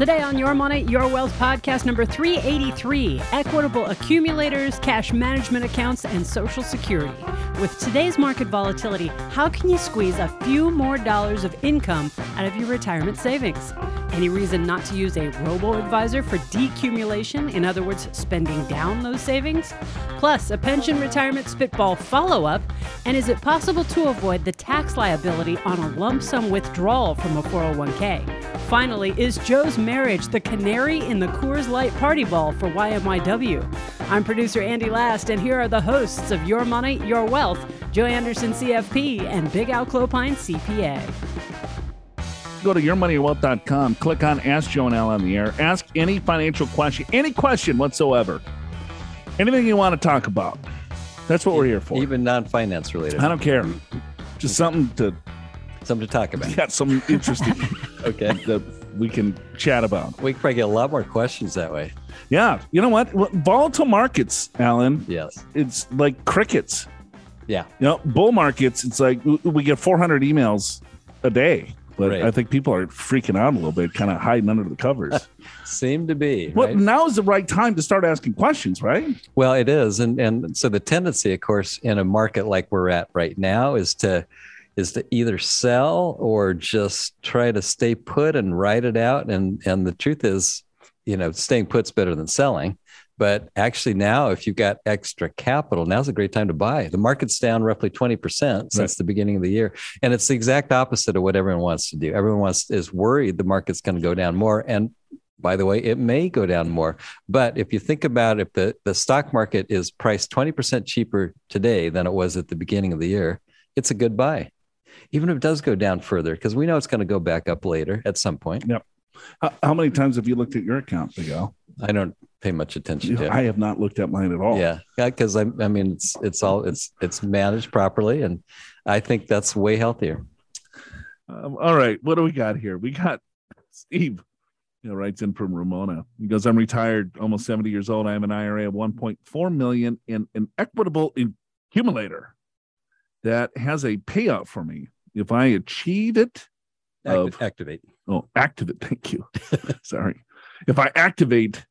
Today on Your Money, Your Wealth podcast number 383 Equitable Accumulators, Cash Management Accounts, and Social Security. With today's market volatility, how can you squeeze a few more dollars of income out of your retirement savings? Any reason not to use a robo advisor for decumulation, in other words, spending down those savings? Plus, a pension retirement spitball follow up. And is it possible to avoid the tax liability on a lump sum withdrawal from a 401k? Finally, is Joe's marriage the canary in the Coors Light party ball for YMYW? I'm producer Andy Last, and here are the hosts of Your Money, Your Wealth, Joe Anderson, CFP, and Big Al Clopine, CPA. Go to yourmoneywealth.com, click on Ask Joe and Al on the air, ask any financial question, any question whatsoever, anything you want to talk about. That's what we're here for. Even non-finance related. I don't care. Just something to Something to talk about. yeah, something interesting Okay. that we can chat about. We probably get a lot more questions that way. Yeah, you know what? What- Volatile markets, Alan. Yes. It's like crickets. Yeah. You know, bull markets. It's like we get 400 emails a day, but Right. I think people are freaking out a little bit, kind of hiding under the covers. Seem to be. Well, right? now is the right time to start asking questions, right? Well, it is, and and so the tendency, of course, in a market like we're at right now, is to is to either sell or just try to stay put and ride it out. And and the truth is, you know, staying put's better than selling. But actually, now if you've got extra capital, now's a great time to buy. The market's down roughly twenty percent since Right. the beginning of the year, and it's the exact opposite of what everyone wants to do. Everyone wants is worried the market's going to go down more, and by the way, it may go down more. But if you think about if the, the stock market is priced 20% cheaper today than it was at the beginning of the year, it's a good buy. Even if it does go down further, because we know it's going to go back up later at some point. How, how many times have you looked at your account, Big Al? I don't pay much attention to it. I have not looked at mine at all. Yeah, because I, I mean, it's it's all it's it's managed properly, and I think that's way healthier. Um, all right. What do we got here? We got Steve. You know, writes in from Ramona. He goes, "I'm retired, almost 70 years old. I have an IRA of 1.4 million in an equitable accumulator that has a payout for me if I achieve it. Of- activate. Oh, activate. Thank you. Sorry. If I activate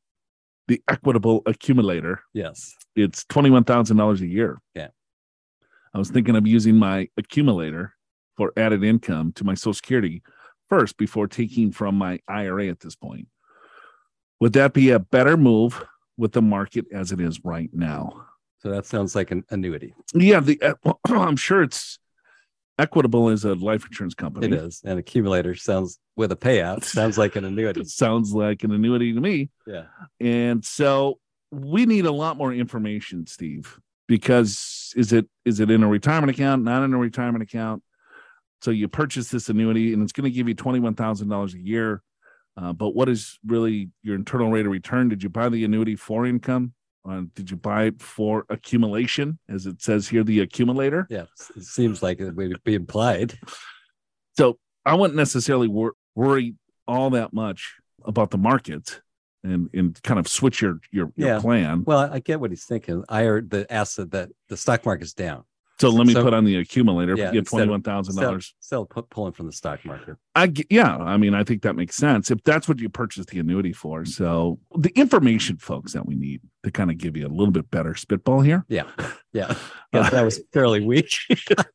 the equitable accumulator, Yes. it's $21,000 a year. Yeah. I was thinking of using my accumulator for added income to my Social Security first before taking from my IRA at this point. Would that be a better move with the market as it is right now? So that sounds like an annuity. Yeah, the uh, well, I'm sure it's Equitable is a life insurance company. It is. An accumulator sounds with a payout sounds like an annuity. It sounds like an annuity to me. Yeah. And so we need a lot more information, Steve, because is it is it in a retirement account, not in a retirement account? So you purchase this annuity and it's going to give you $21,000 a year. Uh, but what is really your internal rate of return? Did you buy the annuity for income? Uh, did you buy for accumulation, as it says here, the accumulator? Yeah. It seems like it would be implied. So I wouldn't necessarily wor- worry all that much about the market and and kind of switch your your, your Yeah. plan. Well, I get what he's thinking. I heard the asset that the stock market's down. So let me So- put on the accumulator. Yeah, Yeah, get twenty one thousand dollars. Still pulling from the stock market. I yeah. I mean, I think that makes sense if that's what you purchase the annuity for. So the information, folks, that we need to kind of give you a little bit better spitball here. Yeah. Yeah. Guess that was fairly weak.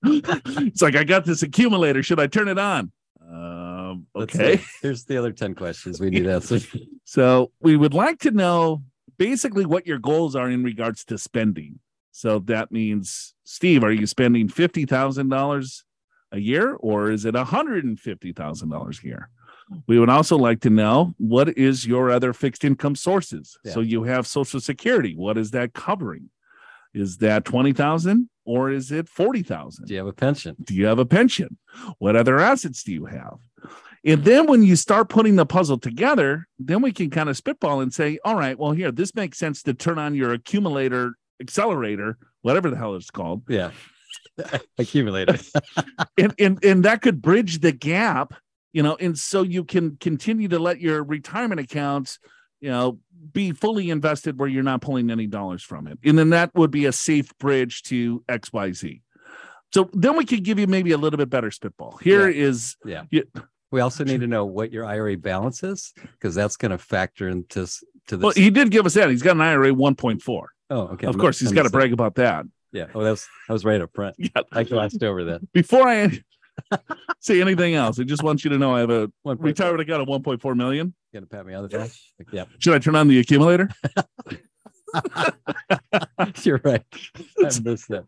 it's like I got this accumulator. Should I turn it on? Um, Let's okay. Here's the other 10 questions we need answered. So we would like to know basically what your goals are in regards to spending. So that means, Steve, are you spending fifty thousand dollars a year, or is it hundred and fifty thousand dollars a year? We would also like to know what is your other fixed income sources. Yeah. So you have Social Security. What is that covering? Is that twenty thousand or is it forty thousand? Do you have a pension? Do you have a pension? What other assets do you have? And then when you start putting the puzzle together, then we can kind of spitball and say, all right, well, here, this makes sense to turn on your accumulator accelerator, whatever the hell it's called. Yeah. Accumulator. And, and, and that could bridge the gap, you know, and so you can continue to let your retirement accounts, you know, be fully invested where you're not pulling any dollars from it. And then that would be a safe bridge to XYZ. So then we could give you maybe a little bit better spitball. Here is Yeah. Yeah. We also need to know what your IRA balance is because that's going to factor into to this. Well, he did give us that. He's got an IRA 1.4. oh, okay. Of course, he's got to brag about that. Yeah. Oh, that's I was right up front. Yeah. I glossed over that. Before I say anything else, I just want you to know I have a One point- retirement account of 1.4 million. Gonna pat me on the back. Yeah, Should I turn on the accumulator? you're right. I missed that.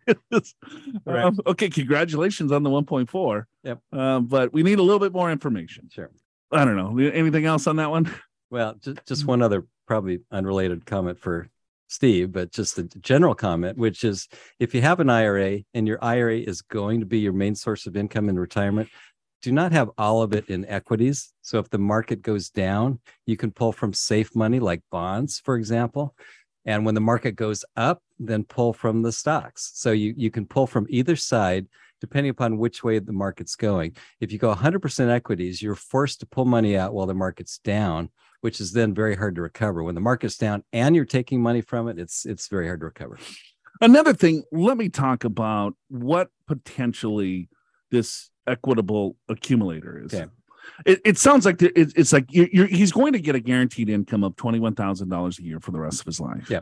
Right. Um, okay, congratulations on the 1.4. Yep. Um, but we need a little bit more information. Sure. I don't know. Anything else on that one? Well, just just one other probably unrelated comment for Steve, but just a general comment, which is if you have an IRA and your IRA is going to be your main source of income in retirement, do not have all of it in equities. So if the market goes down, you can pull from safe money like bonds, for example. And when the market goes up, then pull from the stocks. So you, you can pull from either side depending upon which way the market's going. If you go 100% equities, you're forced to pull money out while the market's down, which is then very hard to recover. When the market's down and you're taking money from it, it's it's very hard to recover. Another thing, let me talk about what potentially this equitable accumulator is. Okay. It, it sounds like the- it, it's like you're, you're, he's going to get a guaranteed income of $21,000 a year for the rest of his life. Yeah.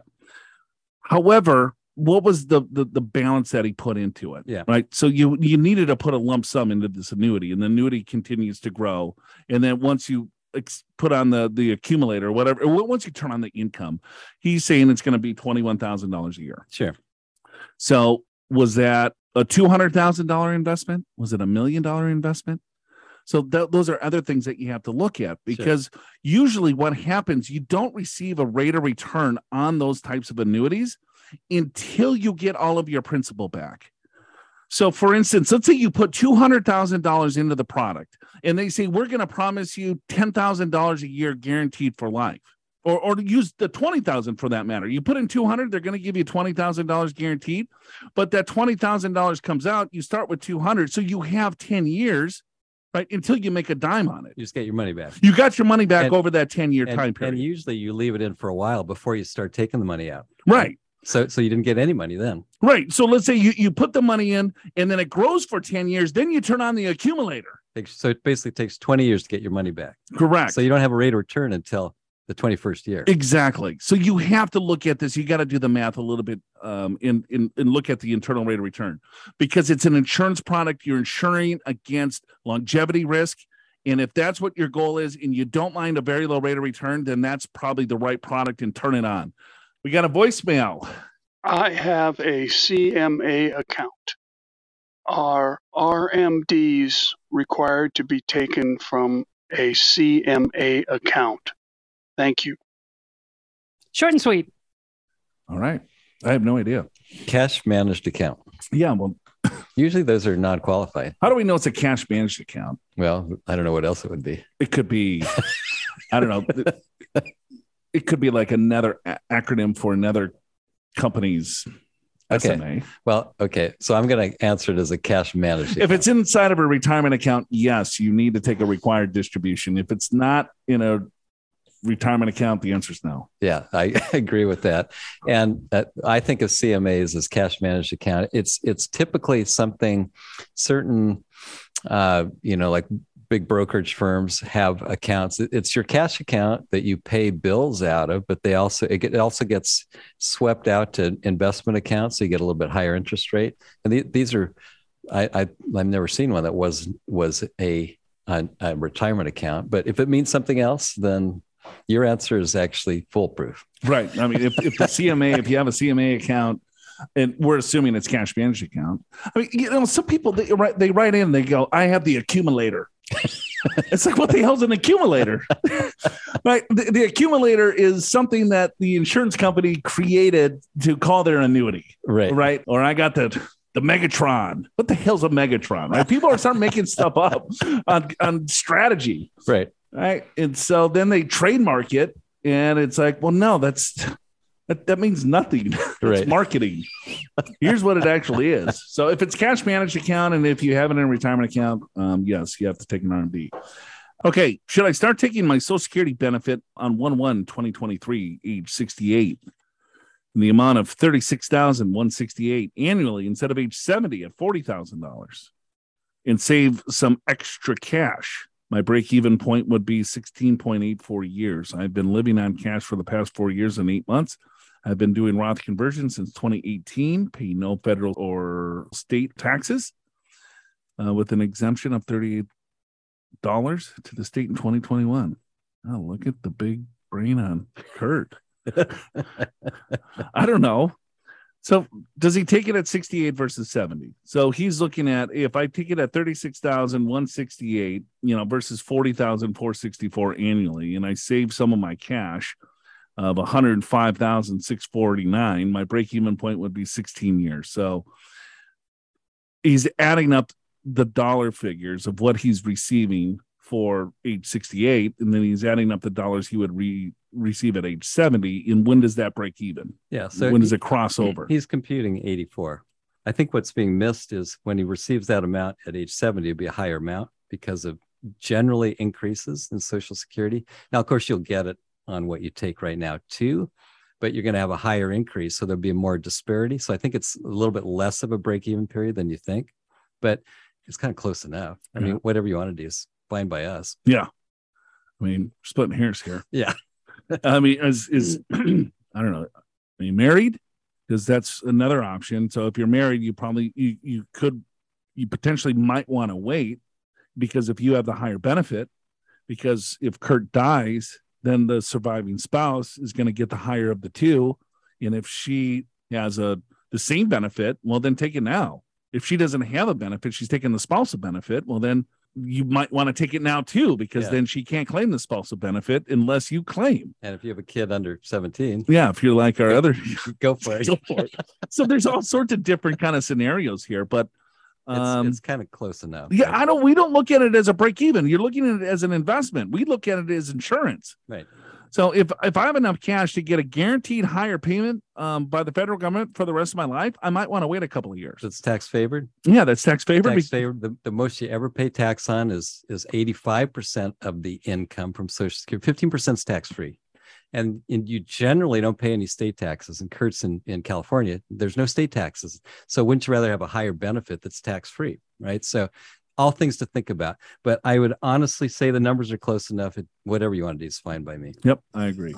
However, what was the, the the balance that he put into it? Yeah. Right. So you you needed to put a lump sum into this annuity, and the annuity continues to grow. And then once you put on the the accumulator, whatever, once you turn on the income, he's saying it's going to be twenty one thousand dollars a year. Sure. So was that a two hundred thousand dollar investment? Was it a million dollar investment? So th- those are other things that you have to look at because usually what happens, you don't receive a rate of return on those types of annuities until you get all of your principal back. So, for instance, let's say you put two hundred thousand dollars into the product, and they say we're going to promise you ten thousand dollars a year guaranteed for life, or or use the twenty thousand for that matter. You put in two hundred, they're going to give you twenty thousand dollars guaranteed, but that twenty thousand dollars comes out. You start with two hundred, so you have ten years, right, until you make a dime on it. You just get your money back. You got your money back And- over that ten year And, time and period, usually you leave it in for a while before you start taking the money out. right? So so you didn't get any money then. Right. So let's say you, you put the money in and then it grows for 10 years. Then you turn on the accumulator. So it basically takes 20 years to get your money back. Correct. So you don't have a rate of return until the 21st year. exactly. So you have to look at this. You got to do the math a little bit um, in, in, and look at the internal rate of return because it's an insurance product. You're insuring against longevity risk. And if that's what your goal is and you don't mind a very low rate of return, then that's probably the right product and turn it on. We got a voicemail. I have a CMA account. Are RMDs required to be taken from a CMA account? Thank you. Short and sweet. All right. I have no idea. Cash managed account. Yeah. Well, Usually those are non-qualified. how do we know it's a cash managed account? Well, I don't know what else it would be. It could be, I don't know. It could be like another a- acronym for another company's Okay. SMA. Well, okay. So I'm going to answer it as a cash managed. If it's inside of a retirement account, yes, you need to take a required distribution. If it's not in a retirement account, the answer is no. Yeah, I agree with that. And uh, I think of CMAs as cash managed account. It's it's typically something certain, uh, you know, like big brokerage firms have accounts. It's your cash account that you pay bills out of, but they also it, also gets swept out to investment accounts, so you get a little bit higher interest rate. And the, these are, I, I I've never seen one that was was a, a a retirement account. But if it means something else, then your answer is actually foolproof. Right. I mean, if, if the CMA, if you have a CMA account, and we're assuming it's cash managed account. I mean, you know, some people they write they write in, they go, I have the accumulator. it's like, what the hell's an accumulator? right. The, the accumulator is something that the insurance company created to call their annuity. Right. Right. Or I got the the Megatron. What the hell's a Megatron? Right. People are starting making stuff up on, on strategy Right. right? And so then they trademark it, and it's like, well, no, that's that, that means nothing. Right. it's marketing. Here's what it actually is. So if it's cash managed account, and if you have it in a retirement account, um, yes, you have to take an RMD. Okay, should I start taking my Social Security benefit on 1 1 2023, age 68, in the amount of 36168 annually instead of age 70 at $40,000 and save some extra cash? My break even point would be 16.84 years. I've been living on cash for the past four years and eight months. I've been doing Roth conversion since 2018, pay no federal or state taxes uh, with an exemption of $38 to the state in 2021. Oh, look at the big brain on Kurt. I don't know. So does he take it at 68 versus 70? So he's looking at if I take it at 36,168, you know, versus 40,464 annually, and I save some of my cash of 105,649, my break even point would be 16 years. So he's adding up the dollar figures of what he's receiving for age 68 and then he's adding up the dollars he would re- receive at age 70 and when does that break even Yeah. So when does it cross over He's computing 84. I think what's being missed is when he receives that amount at age 70, it'll be a higher amount because of generally increases in Social Security. Now, of course, you'll get it on what you take right now too, but you're going to have a higher increase. So there'll be more disparity. So I think it's a little bit less of a break even period than you think, but it's kind of close enough. I mean, whatever you want to do is fine by us. yeah i mean splitting hairs here Yeah. i mean is is i don't know are you married because that's another option so if you're married you probably you you could you potentially might want to wait because if you have the higher benefit because if kurt dies then the surviving spouse is going to get the higher of the two and if she has a the same benefit well then take it now if she doesn't have a benefit she's taking the spousal benefit well then you might want to take it now too because Yeah. then she can't claim the spousal benefit unless you claim And if you have a kid under 17, yeah if you're like our other go for it. Go for it. so there's all sorts of different kind of scenarios here but um it's kind of close enough. yeah right? i don't we don't look at it as a break even you're looking at it as an investment we look at it as insurance Right. so if if i have enough cash to get a guaranteed higher payment um, by the federal government for the rest of my life i might want to wait a couple of years It's tax favored. yeah that's tax favored tax favored. The, the most you ever pay tax on is is 85% of the income from Social Security. 15% is tax free. And, and you generally don't pay any state taxes. And Kurt's in, in California, there's no state taxes. So wouldn't you rather have a higher benefit that's tax free? Right. So all things to think about. But I would honestly say the numbers are close enough. It, whatever you want to do is fine by me. yep i agree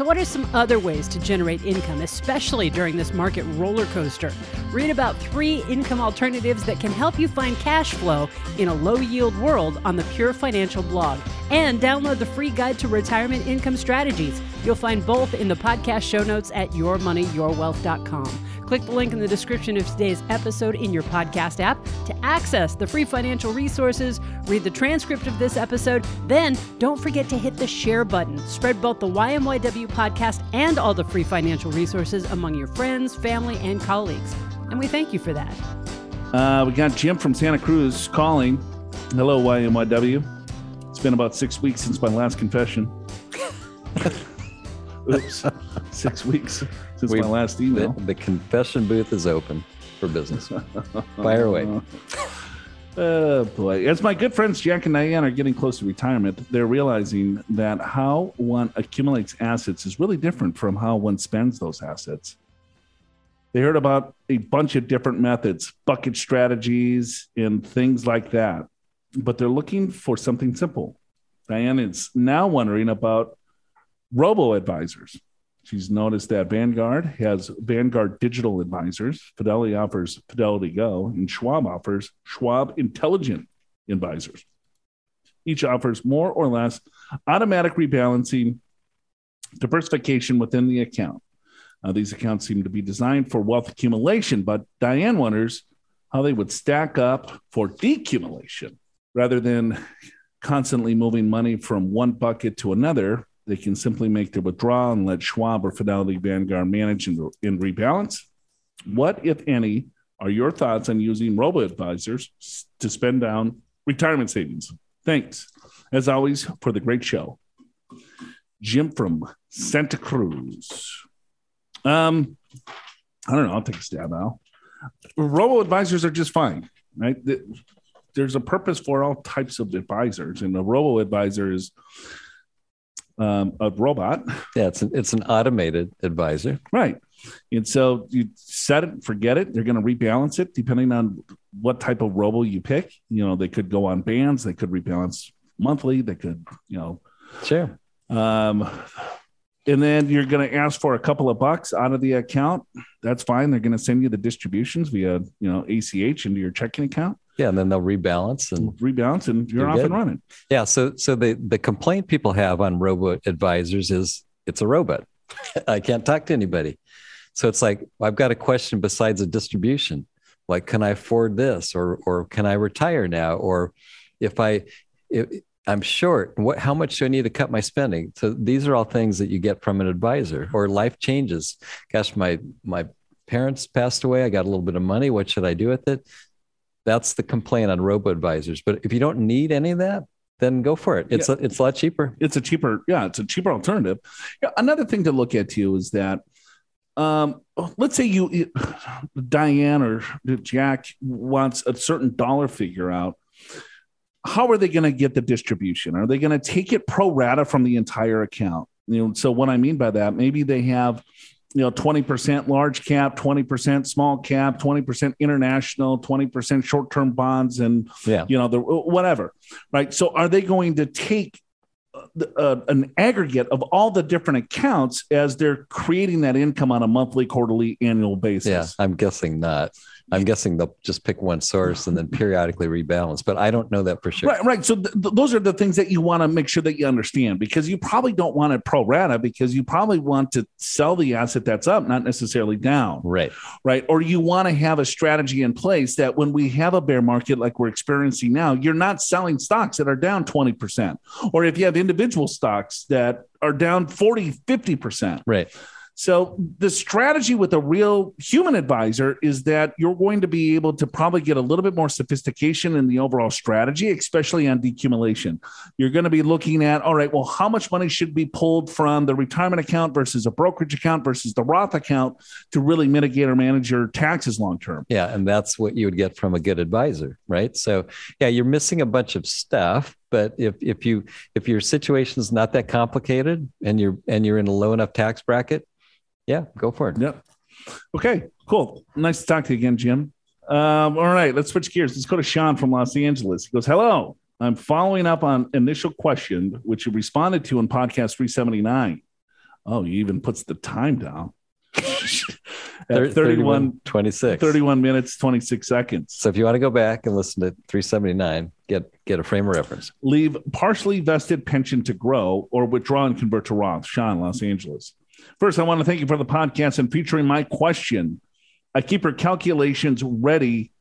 So, what are some other ways to generate income, especially during this market roller coaster? Read about three income alternatives that can help you find cash flow in a low yield world on the Pure Financial blog. And download the free guide to retirement income strategies. You'll find both in the podcast show notes at yourmoneyyourwealth.com. Click the link in the description of today's episode in your podcast app to access the free financial resources, read the transcript of this episode, then don't forget to hit the share button. Spread both the YMYW podcast and all the free financial resources among your friends, family, and colleagues. And we thank you for that. Uh, we got Jim from Santa Cruz calling. Hello, YMYW. It's been about six weeks since my last confession. Oops, six weeks since We- my last The, email. the confession booth is open for business. Fire away. Oh boy. As my good friends Jack and Diane are getting close to retirement, they're realizing that how one accumulates assets is really different from how one spends those assets. They heard about a bunch of different methods, bucket strategies, and things like that. But they're looking for something simple. Diane is now wondering about robo advisors. She's noticed that Vanguard has Vanguard Digital Advisors, Fidelity offers Fidelity Go, and Schwab offers Schwab Intelligent Advisors. Each offers more or less automatic rebalancing, diversification within the account. Uh, these accounts seem to be designed for wealth accumulation, but Diane wonders how they would stack up for decumulation rather than constantly moving money from one bucket to another. They can simply make their withdrawal and let Schwab or Fidelity Vanguard manage and, and rebalance. What, if any, are your thoughts on using robo advisors to spend down retirement savings? Thanks, as always, for the great show. Jim from Santa Cruz. Um, I don't know. I'll take a stab out. Robo advisors are just fine, right? There's a purpose for all types of advisors, and a robo advisor is um, a robot, Yeah, it's an, it's an automated advisor. right? And so you set it, forget it. They're going to rebalance it depending on what type of robo you pick. You know, they could go on bands, they could rebalance monthly, they could, you know, Sure. um, and then you're going to ask for a couple of bucks out of the account. That's fine. They're going to send you the distributions via, you know, ACH into your checking account, Yeah, and then they'll rebalance and rebalance, and you're, You're off good. and running. yeah. So so the the complaint people have on robo advisors is it's a robot. I can't talk to anybody. So it's like I've got a question besides a distribution. Like, can I afford this, or or can I retire now, or if I if I'm short, what how much do I need to cut my spending? So these are all things that you get from an advisor. Or life changes. Gosh, my my parents passed away. I got a little bit of money. What should I do with it? That's the complaint on robo advisors. But if you don't need any of that, then go for it. It's a, it's a lot cheaper. It's a cheaper, yeah, it's a cheaper alternative. Yeah, another thing to look at too is that, um, let's say you, Diane or Jack wants a certain dollar figure out. How are they going to get the distribution? Are they going to take it pro rata from the entire account? You know, so what I mean by that, maybe they have, you know, 20% large cap, 20% small cap, 20% international, 20% short term bonds, and Yeah. you know, the whatever, right? So are they going to take uh, an aggregate of all the different accounts as they're creating that income on a monthly, quarterly, annual basis? Yeah, I'm guessing not. I'm guessing they'll just pick one source and then periodically rebalance, but I don't know that for sure. Right, right. So th- th- those are the things that you want to make sure that you understand because you probably don't want it pro rata because you probably want to sell the asset that's up, not necessarily down. Right. right? Or you want to have a strategy in place that when we have a bear market like we're experiencing now, you're not selling stocks that are down 20%. Or if you have individual stocks that are down 40, 50%. Right. So the strategy with a real human advisor is that you're going to be able to probably get a little bit more sophistication in the overall strategy, especially on decumulation. You're going to be looking at, all right, well, how much money should be pulled from the retirement account versus a brokerage account versus the Roth account to really mitigate or manage your taxes long term. Yeah, and that's what you would get from a good advisor, right? So, yeah, you're missing a bunch of stuff, but if if you if your situation's not that complicated and you're and you're in a low enough tax bracket, yeah, go for it. Yep. Okay, cool. Nice to talk to you again, Jim. Um, all right, let's switch gears. Let's go to Sean from Los Angeles. He goes, Hello. I'm following up on initial question, which you responded to in podcast 379. Oh, he even puts the time down. At 31, 26. 31 minutes, 26 seconds. So if you want to go back and listen to 379, get get a frame of reference. Leave partially vested pension to grow or withdraw and convert to Roth. Sean, Los Angeles. First, I want to thank you for the podcast and featuring my question. I keep your calculations ready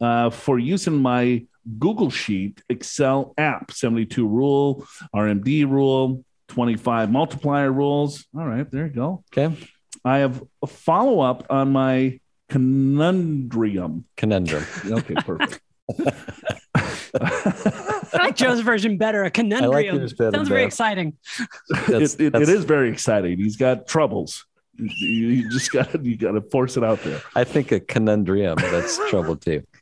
uh, for use in my Google Sheet Excel app 72 rule, RMD rule, 25 multiplier rules. All right, there you go. Okay. I have a follow up on my conundrum. Conundrum. Okay, perfect. I like Joe's version better. A conundrum. yours better, Sounds very exciting. That's- it, it, it that's- very exciting. He's got troubles. You, you just got you got to force it out there. I think a conundrum. That's trouble too.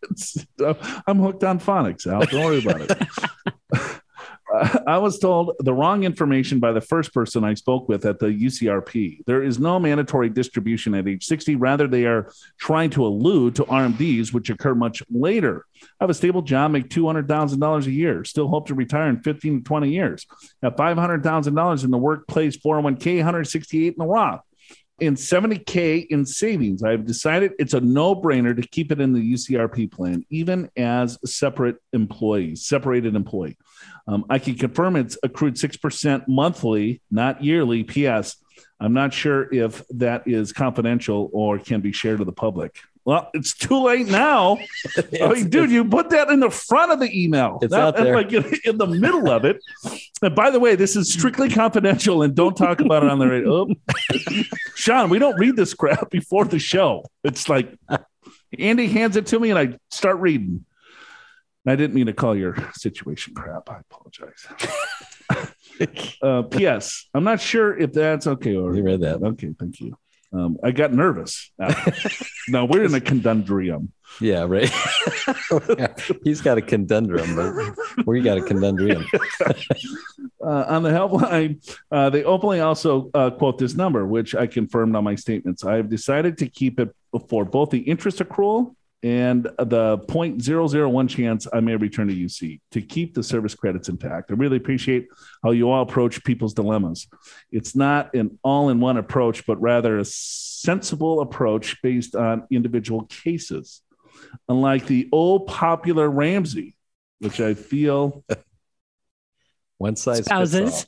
Uh, I'm hooked on phonics, Al. Don't worry about it. I was told the wrong information by the first person I spoke with at the UCRP. There is no mandatory distribution at age 60. Rather, they are trying to allude to RMDs, which occur much later. I have a stable job, make $200,000 a year, still hope to retire in 15 to 20 years. Have $500,000 in the workplace 401k, 168 in the Roth and 70K in savings. I've decided it's a no brainer to keep it in the UCRP plan, even as a separate employee, separated employee. Um, I can confirm it's accrued 6% monthly, not yearly. P.S. I'm not sure if that is confidential or can be shared to the public. Well, it's too late now. I mean, dude, you put that in the front of the email. It's Not- out there. Like in, in the middle of it. And by the way, this is strictly confidential and don't talk about it on the radio. Oh. Sean, we don't read this crap before the show. It's like Andy hands it to me and I start reading. And I didn't mean to call your situation crap. I apologize. uh, P.S. I'm not sure if that's okay. Or You read that. Okay, thank you. Um, I got nervous. now we're in a conundrum. Yeah, right. He's got a conundrum, but we got a conundrum. Uh, on the helpline, uh, they openly also uh, quote this number, which I confirmed on my statements. I have decided to keep it for both the interest accrual and the 0.001 chance I may return to UC to keep the service credits intact. I really appreciate how you all approach people's dilemmas. It's not an all in one approach, but rather a sensible approach based on individual cases. Unlike the old popular Ramsey, which I feel One size fits Spouses.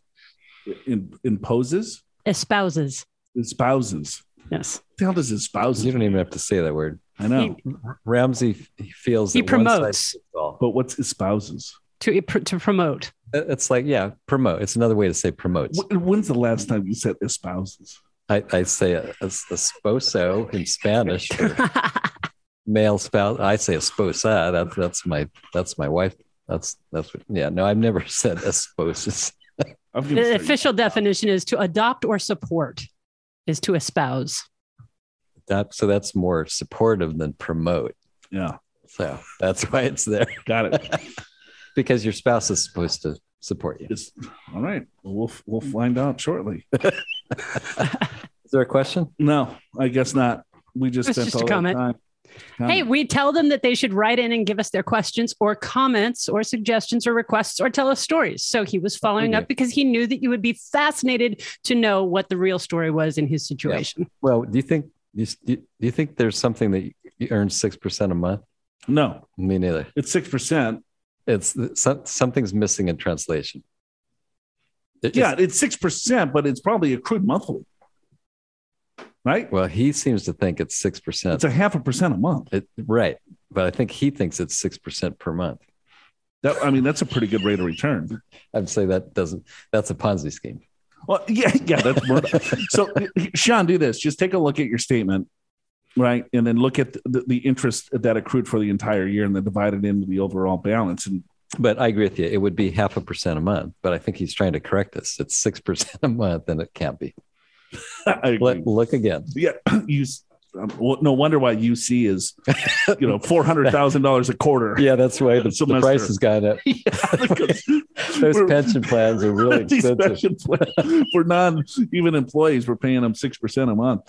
all. in, imposes, Espouses. espouses. Yes. What the hell does espouses? You don't even have to say that word. I know, Ramsey feels He that promotes. but what's espouses? To, to promote. Uh, it's like yeah, promote. It's another way to say promotes. When's the last time you said espouses? I, I say a, a, a sposo in Spanish male spouse. I say esposa. That's that's my that's my wife. That's that's what. Yeah, no, I've never said esposus. I'm the official definition is to adopt or support, is to espouse. That so that's more supportive than promote. Yeah, So that's why it's there got it. because your spouse is supposed to support you. It's, all right. Well, we'll we'll find out shortly. Is there a question? No, I guess not. We just It's spent just a all that comment. time. Hey, we tell them that they should write in and give us their questions or comments or suggestions or requests or tell us stories. So he was following Okay. up because he knew that you would be fascinated to know what the real story was in his situation. Well, do you think you, do you think there's something that you earn six percent a month? no, Me neither. it's six percent. It's something's missing in translation. It- Yeah, it's- it's six percent, but it's probably accrued monthly, right? Well, he seems to think it's six percent. It's a half a percent a month. It, right. But I think he thinks it's 6% per month. That I mean, that's a pretty good rate of return. I'd say that doesn't, that's a Ponzi scheme. Well, yeah, yeah, that's more. so, Sean, do this. Just take a look at your statement, right, and then look at the, the interest that accrued for the entire year, and then divide it into the overall balance. And But I agree with you. It would be half a percent a month. But I think he's trying to correct us. It's 6% a month and it can't be. Look, look again. yeah, you. Um, well, no wonder why UC is, you know, four hundred thousand dollars a quarter. Yeah, that's why the, the price has gone up. Those pension plans are really expensive. plans for non even employees, we're paying them six percent a month.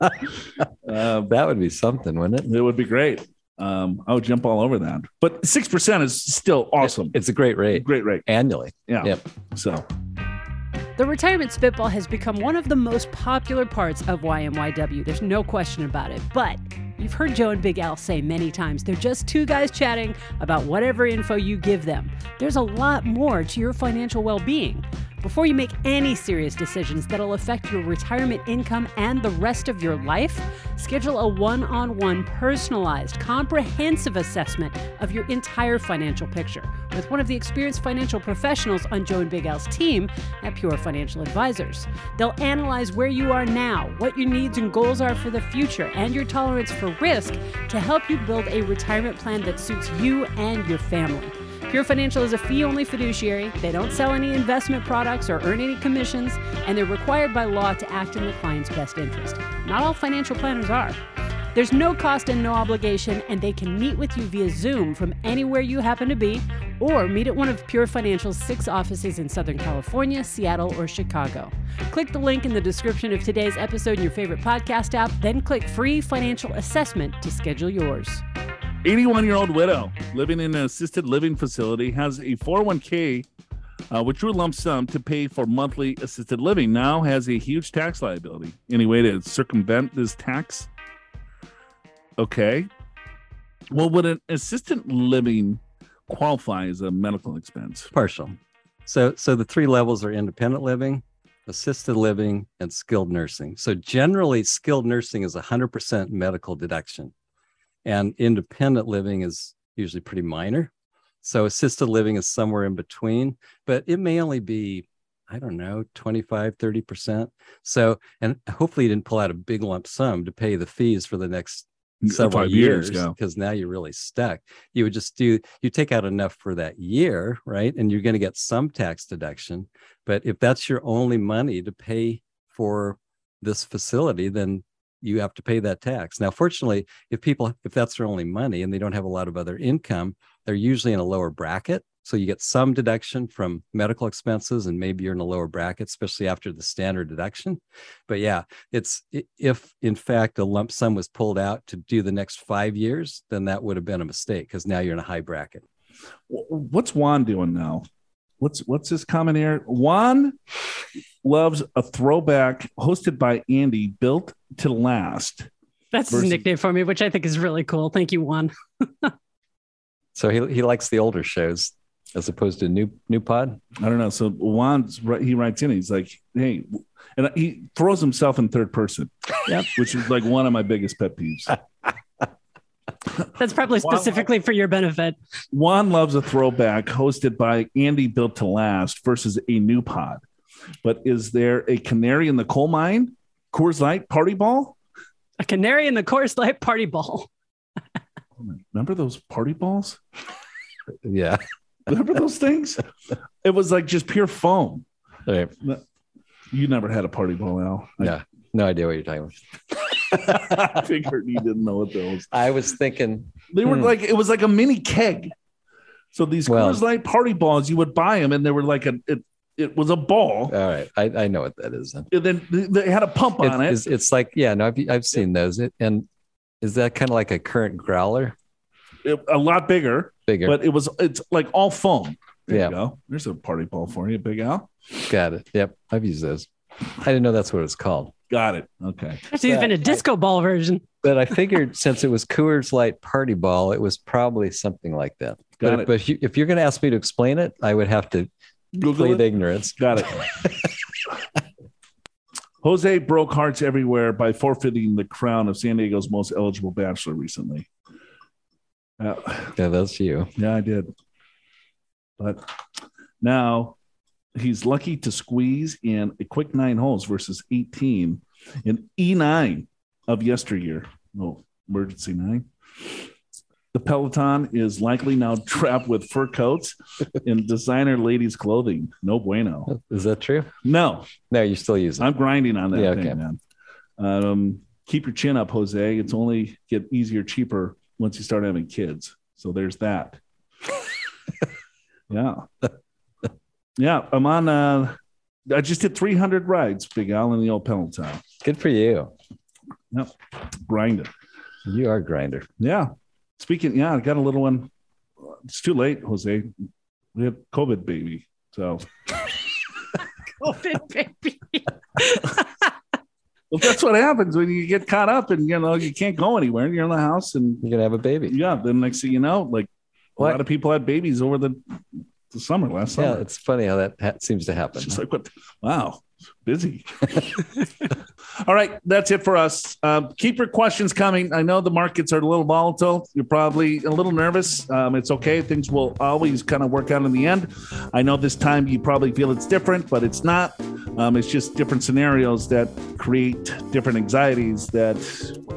um, That would be something, wouldn't it? it would be great. Um, I would jump all over that. But six percent is still awesome. It's a great rate Great rate. annually. Yeah. Yep. So The retirement spitball has become one of the most popular parts of YMYW. There's no question about it. But you've heard Joe and Big Al say many times they're just two guys chatting about whatever info you give them. There's a lot more to your financial well being. Before you make any serious decisions that'll affect your retirement income and the rest of your life, schedule a one on one personalized, comprehensive assessment of your entire financial picture with one of the experienced financial professionals on Joe and Big Al's team at Pure Financial Advisors. They'll analyze where you are now, what your needs and goals are for the future, and your tolerance for risk to help you build a retirement plan that suits you and your family. Pure Financial is a fee only fiduciary. They don't sell any investment products or earn any commissions, and they're required by law to act in the client's best interest. Not all financial planners are. There's no cost and no obligation, and they can meet with you via Zoom from anywhere you happen to be, or meet at one of Pure Financial's six offices in Southern California, Seattle, or Chicago. Click the link in the description of today's episode in your favorite podcast app, then click Free Financial Assessment to schedule yours. 81 year old widow living in an assisted living facility has a 401k uh, which drew lump sum to pay for monthly assisted living. Now has a huge tax liability. Any way to circumvent this tax okay. Well would an assisted living qualify as a medical expense? Partial. So so the three levels are independent living, assisted living, and skilled nursing. So generally, skilled nursing is 100% medical deduction, and independent living is usually pretty minor. So assisted living is somewhere in between, but it may only be, I don't know, 25, 30%. So, and hopefully you didn't pull out a big lump sum to pay the fees for the next uh, several Five years yeah. because now you're really stuck. You would just do you take out enough for that year, right? And you're going to get some tax deduction. But if that's your only money to pay for this facility, then you have to pay that tax. Now, fortunately, if people if that's their only money and they don't have a lot of other income, they're usually in a lower bracket So you get some deduction from medical expenses, and maybe you're in a lower bracket, especially after the standard deduction. But yeah, it's if in fact a lump sum was pulled out to do the next five years, then that would have been a mistake because now you're in a high bracket. What's Juan doing now? What's what's his comment here? Juan loves a throwback hosted by Andy, built to last. That's versus- his nickname for me, which I think is really cool. Thank you, Juan. so he he likes the older shows as opposed to new new pod. I don't know. So Juan's he writes in. He's like, hey, and he throws himself in third person. Yep. which is like one of my biggest pet peeves. That's probably specifically for your benefit. Juan loves a throwback hosted by Andy Built to Last versus a new pod. But is there a canary in the coal mine? Coors Light party ball? A canary in the Coors Light party ball. Remember those party balls? Yeah. Remember those things? It was like just pure foam. Right. You never had a party ball, Al. Yeah. No idea what you're talking about. I figured you didn't know what those. I was thinking they were hmm. like it was like a mini keg. So these well, Coors Light party balls, you would buy them, and they were like a it, it was a ball. All right, I, I know what that is. Then. And then they had a pump on it. It's, it's like yeah, no, I've I've seen those. It, and is that kind of like a current growler? It, a lot bigger, bigger, but it was it's like all foam. There yeah. you go. There's a party ball for you, Big Al. Got it. Yep, I've used those. I didn't know that's what it's called. Got it. Okay. There's even a disco ball version. But I figured since it was Coors Light Party Ball, it was probably something like that. Got but, it. but if, you, if you're going to ask me to explain it, I would have to Google plead it? ignorance. Got it. Jose broke hearts everywhere by forfeiting the crown of San Diego's most eligible bachelor recently. Uh, yeah, that's you. Yeah, I did. But now he's lucky to squeeze in a quick nine holes versus 18 in E9 of yesteryear. Oh, emergency nine. The Peloton is likely now trapped with fur coats and designer ladies' clothing. No bueno. Is that true? No. No, you still use it. I'm grinding on that yeah, thing, okay. man. Um, keep your chin up, Jose. It's only get easier, cheaper once you start having kids. So there's that. yeah. Yeah, I'm on. Uh, I just did 300 rides, Big Al, in the old Peloton. Good for you. Yep, grinder. You are grinder. Yeah. Speaking, yeah, I got a little one. It's too late, Jose. We have COVID baby, so. COVID baby. well, that's what happens when you get caught up and you know you can't go anywhere. and You're in the house and you're gonna have a baby. Yeah. Then next thing you know, like what? a lot of people had babies over the the summer last summer. Yeah, it's funny how that ha- seems to happen. It's just like what? Wow, busy. All right, that's it for us. Um, keep your questions coming. I know the markets are a little volatile. You're probably a little nervous. Um, it's okay. Things will always kind of work out in the end. I know this time you probably feel it's different, but it's not. Um, it's just different scenarios that create different anxieties that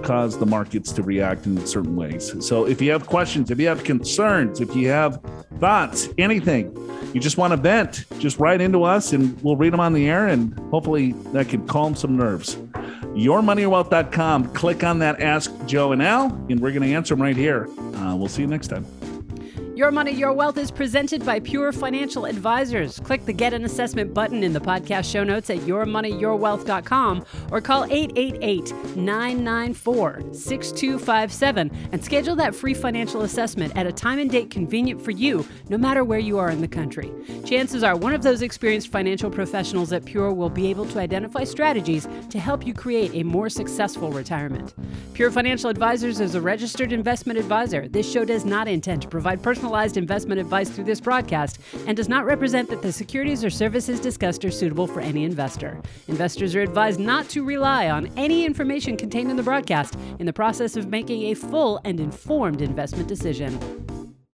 cause the markets to react in certain ways. So if you have questions, if you have concerns, if you have thoughts, anything, you just want to vent, just write into us and we'll read them on the air and hopefully that can calm some nerves. YourMoneyYourWealth.com. Click on that Ask Joe and Al, and we're going to answer them right here. Uh, we'll see you next time. Your Money, Your Wealth is presented by Pure Financial Advisors. Click the Get an Assessment button in the podcast show notes at yourmoneyyourwealth.com or call 888 994 6257 and schedule that free financial assessment at a time and date convenient for you, no matter where you are in the country. Chances are one of those experienced financial professionals at Pure will be able to identify strategies to help you create a more successful retirement. Pure Financial Advisors is a registered investment advisor. This show does not intend to provide personal personalized investment advice through this broadcast and does not represent that the securities or services discussed are suitable for any investor. Investors are advised not to rely on any information contained in the broadcast in the process of making a full and informed investment decision.